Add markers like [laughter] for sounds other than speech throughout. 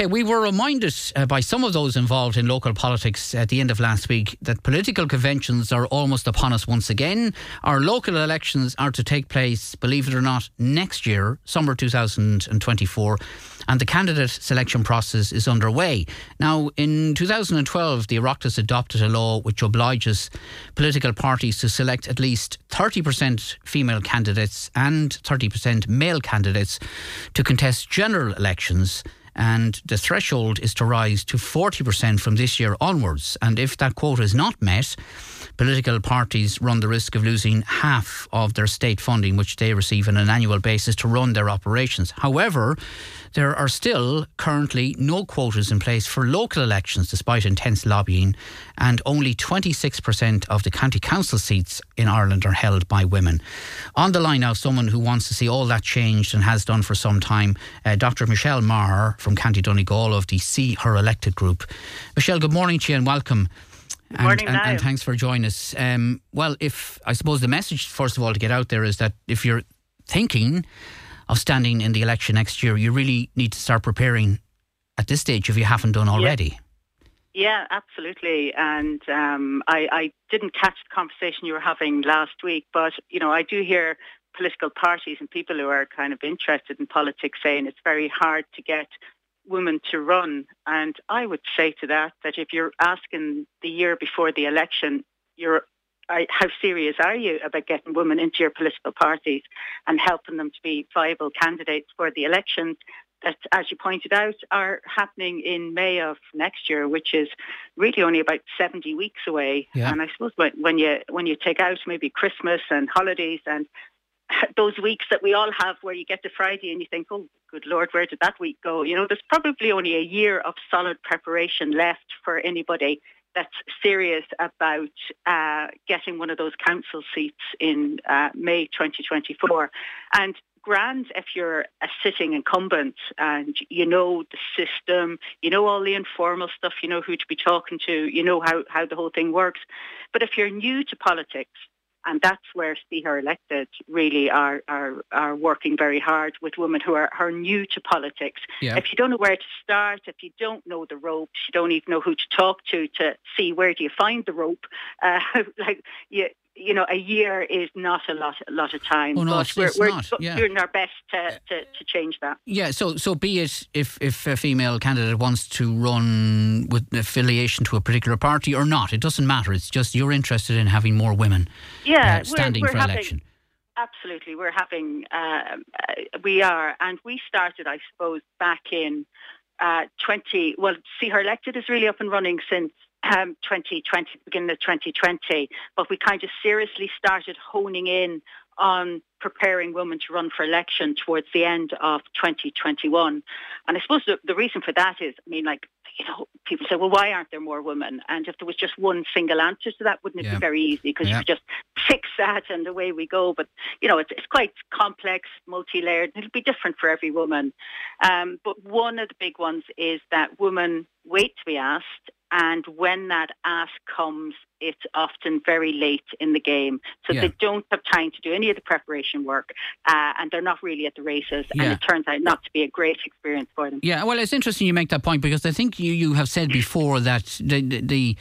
Okay, we were reminded uh, by some of those involved in local politics at the end of last week that political conventions are almost upon us once again. Our local elections are to take place, believe it or not, next year, summer 2024, and the candidate selection process is underway. Now, in 2012, the Oireachtas adopted a law which obliges political parties to select at least 30% female candidates and 30% male candidates to contest general elections and the threshold is to rise to 40% from this year onwards. And if that quota is not met, political parties run the risk of losing half of their state funding, which they receive on an annual basis to run their operations. However, there are still currently no quotas in place for local elections despite intense lobbying, and only 26% of the county council seats in Ireland are held by women. On the line now, someone who wants to see all that changed and has done for some time, uh, Dr. Michelle Maher from County Donegal of the See Her Elected group. Michelle, good morning to you and welcome. Good morning, and, and, and, thanks for joining us. Um, well, if I suppose the message, first of all, to get out there is that if you're thinking of standing in the election next year, you really need to start preparing at this stage if you haven't done already. Yeah, yeah absolutely. And um, I, I didn't catch the conversation you were having last week, but you know, I do hear political parties and people who are kind of interested in politics saying it's very hard to get women to run. And I would say to that that if you're asking the year before the election, you're how serious are you about getting women into your political parties and helping them to be viable candidates for the elections that, as you pointed out, are happening in May of next year, which is really only about 70 weeks away. Yeah. And I suppose when, when you when you take out maybe Christmas and holidays and [laughs] those weeks that we all have where you get to Friday and you think, oh, good Lord, where did that week go? You know, there's probably only a year of solid preparation left for anybody that's serious about uh, getting one of those council seats in uh, May 2024. And grand if you're a sitting incumbent and you know the system, you know all the informal stuff, you know who to be talking to, you know how, how the whole thing works. But if you're new to politics, and that's where See Her Elected really are, are, are working very hard with women who are, are new to politics. Yeah. If you don't know where to start, if you don't know the ropes, you don't even know who to talk to to see where do you find the rope, uh, [laughs] like you, you know, a year is not a lot, a lot of time. Oh no, it's, we're, it's we're not. Yeah. doing our best to, to, to, change that. Yeah. So, so be it if if a female candidate wants to run with affiliation to a particular party or not, it doesn't matter. It's just you're interested in having more women. Yeah, uh, standing we're for having, election. Absolutely, we're having. Uh, we are, and we started, I suppose, back in. Uh, 20, well, See Her Elected is really up and running since um, 2020, beginning of 2020, but we kind of seriously started honing in on preparing women to run for election towards the end of 2021. And I suppose the, the reason for that is, I mean, like, you know, people say, well, why aren't there more women? And if there was just one single answer to that, wouldn't it yeah. be very easy? Because yeah. you could just fix that and away we go. But, you know, it's, it's quite complex, multi-layered. It'll be different for every woman. Um, but one of the big ones is that women wait to be asked and when that ask comes, it's often very late in the game. So yeah. they don't have time to do any of the preparation work uh, and they're not really at the races. Yeah. And it turns out not to be a great experience for them. Yeah, well, it's interesting you make that point because I think you, you have said before that the, the, the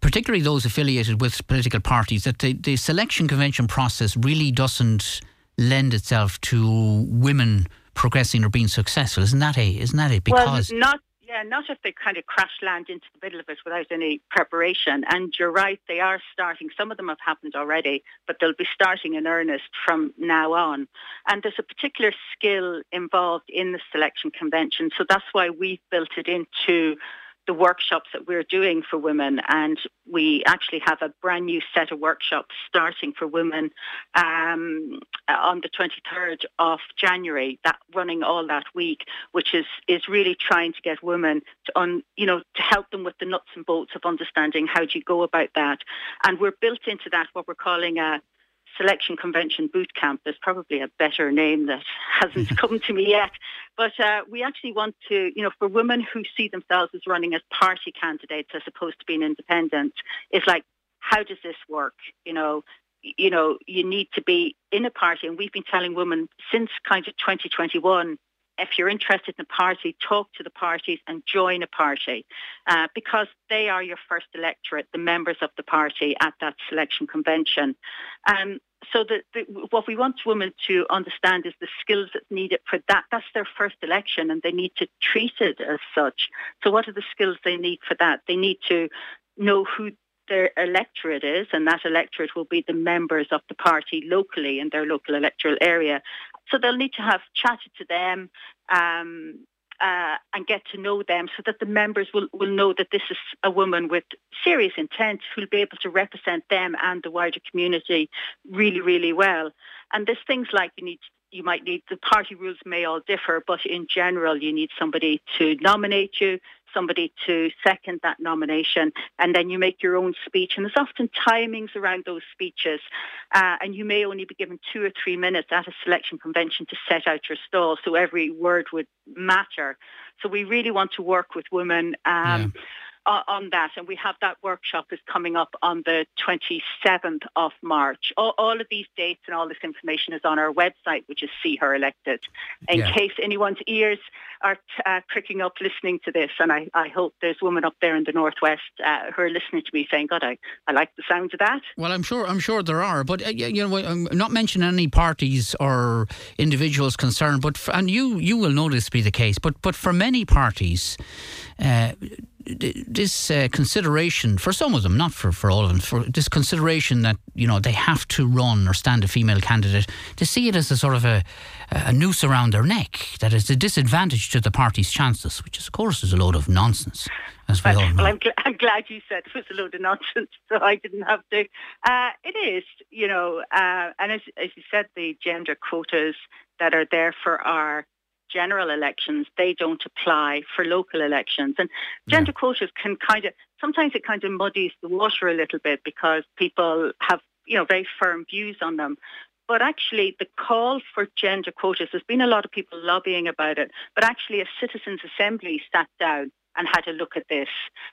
particularly those affiliated with political parties, that the, the selection convention process really doesn't lend itself to women progressing or being successful. Isn't that it? Isn't that it? Because well, not yeah, not if they kind of crash land into the middle of it without any preparation. And you're right, they are starting. Some of them have happened already, but they'll be starting in earnest from now on. And there's a particular skill involved in the selection convention. So that's why we've built it into the workshops that we're doing for women. And we actually have a brand new set of workshops starting for women um, on the 23rd of January, that running all that week, which is, is really trying to get women to, you know, to help them with the nuts and bolts of understanding how do you go about that. And we're built into that what we're calling a Selection Convention Boot Camp. There's probably a better name that [laughs] hasn't come to me yet. But uh, we actually want to, you know, for women who see themselves as running as party candidates as opposed to being independent, it's like, how does this work? You know, you know, you need to be in a party. And we've been telling women since kind of 2021, if you're interested in a party, talk to the parties and join a party uh, because they are your first electorate, the members of the party at that selection convention. Um, so the, the, what we want women to understand is the skills that's needed for that. That's their first election and they need to treat it as such. So what are the skills they need for that? They need to know who their electorate is, and that electorate will be the members of the party locally in their local electoral area. So they'll need to have chatted to them um, uh, and get to know them so that the members will, will know that this is a woman with serious intent who'll be able to represent them and the wider community really, really well. And there's things like you need you might need the party rules may all differ, but in general, you need somebody to nominate you, somebody to second that nomination, and then you make your own speech. And there's often timings around those speeches, uh, and you may only be given two or three minutes at a selection convention to set out your stall, so every word would matter. So we really want to work with women. Um, yeah on that. And we have that workshop is coming up on the 27th of March. All, all, of these dates and all this information is on our website, which is See Her Elected. In yeah. case anyone's ears are uh, pricking up listening to this, and I, I hope there's women up there in the northwest uh, who are listening to me saying, "God, I, I like the sound of that." Well, I'm sure I'm sure there are, but uh, you know, I'm not mentioning any parties or individuals concerned, but for, and you you will know this be the case, but but for many parties. Uh, this uh, consideration for some of them, not for, for all of them, for this consideration that you know they have to run or stand a female candidate, to see it as a sort of a, a noose around their neck that is a disadvantage to the party's chances, which is, of course is a load of nonsense, as we well, all know. Well, I'm, gl- I'm, glad you said it was a load of nonsense, [laughs] so I didn't have to. Uh, it is, you know, uh, and as, as you said, the gender quotas that are there for our general elections, they don't apply for local elections. And gender yeah. quotas can kind of, sometimes it kind of muddies the water a little bit because people have, you know, very firm views on them. But actually, the call for gender quotas, there's been a lot of people lobbying about it, but actually a citizens' assembly sat down and had a look at this.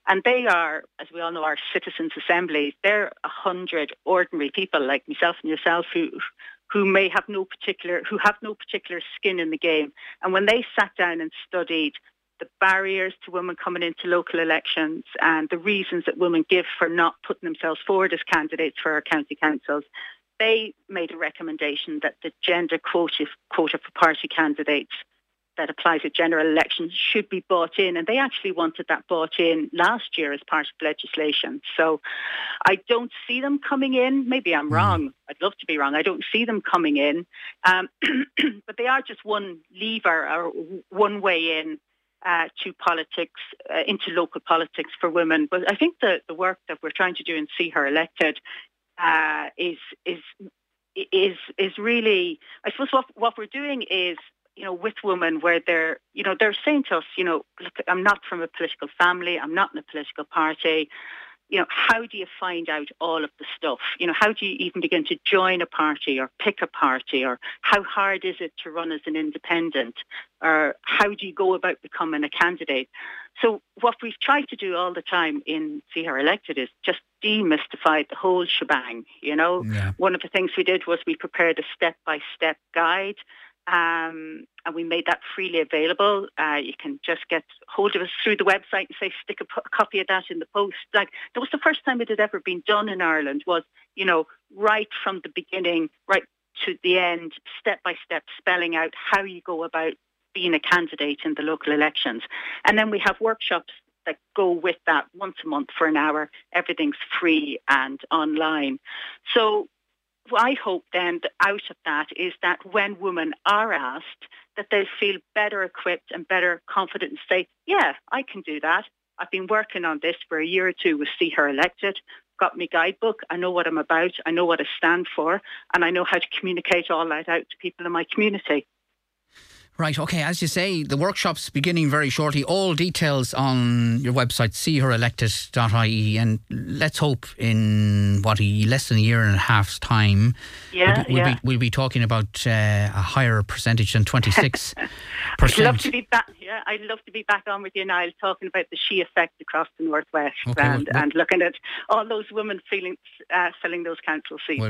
And they are, as we all know, our citizens' assemblies. They're a hundred ordinary people like myself and yourself who who may have no particular who have no particular skin in the game. And when they sat down and studied the barriers to women coming into local elections and the reasons that women give for not putting themselves forward as candidates for our county councils, they made a recommendation that the gender quota, quota for party candidates that applies at general elections should be bought in. And they actually wanted that bought in last year as part of legislation. So I don't see them coming in. Maybe I'm mm. wrong. I'd love to be wrong. I don't see them coming in. Um, [clears throat] but they are just one lever or one way in uh, to politics, uh, into local politics for women. But I think the, the work that we're trying to do and see her elected uh, is is is is really. I suppose what what we're doing is you know, with women where they're, you know, they're saying to us, you know, look, I'm not from a political family, I'm not in a political party. You know, how do you find out all of the stuff? You know, how do you even begin to join a party or pick a party or how hard is it to run as an independent or how do you go about becoming a candidate? So what we've tried to do all the time in See Her Elected is just demystify the whole shebang. You know, yeah. one of the things we did was we prepared a step-by-step guide um, and we made that freely available. Uh, you can just get hold of us through the website and say, stick a, a, copy of that in the post. Like that was the first time it had ever been done in Ireland. Was you know right from the beginning, right to the end, step by step, spelling out how you go about being a candidate in the local elections. And then we have workshops that go with that once a month for an hour. Everything's free and online. So I hope then that out of that is that when women are asked, that they feel better equipped and better confident and say, yeah, I can do that. I've been working on this for a year or two with See Her Elected, got my guidebook, I know what I'm about, I know what I stand for, and I know how to communicate all that out to people in my community. Right, okay. As you say, the workshop's beginning very shortly. All details on your website, seeherelected.ie. And let's hope in what, a, less than a year and a half's time, yeah, we'll, be, we'll, yeah. be, we'll be talking about uh, a higher percentage than 26 [laughs] I'd love to be back. Yeah, I'd love to be back on with you, Niall, talking about the she effect across the northwest okay, and, well, and looking at all those women feeling, uh, filling those council seats. Well,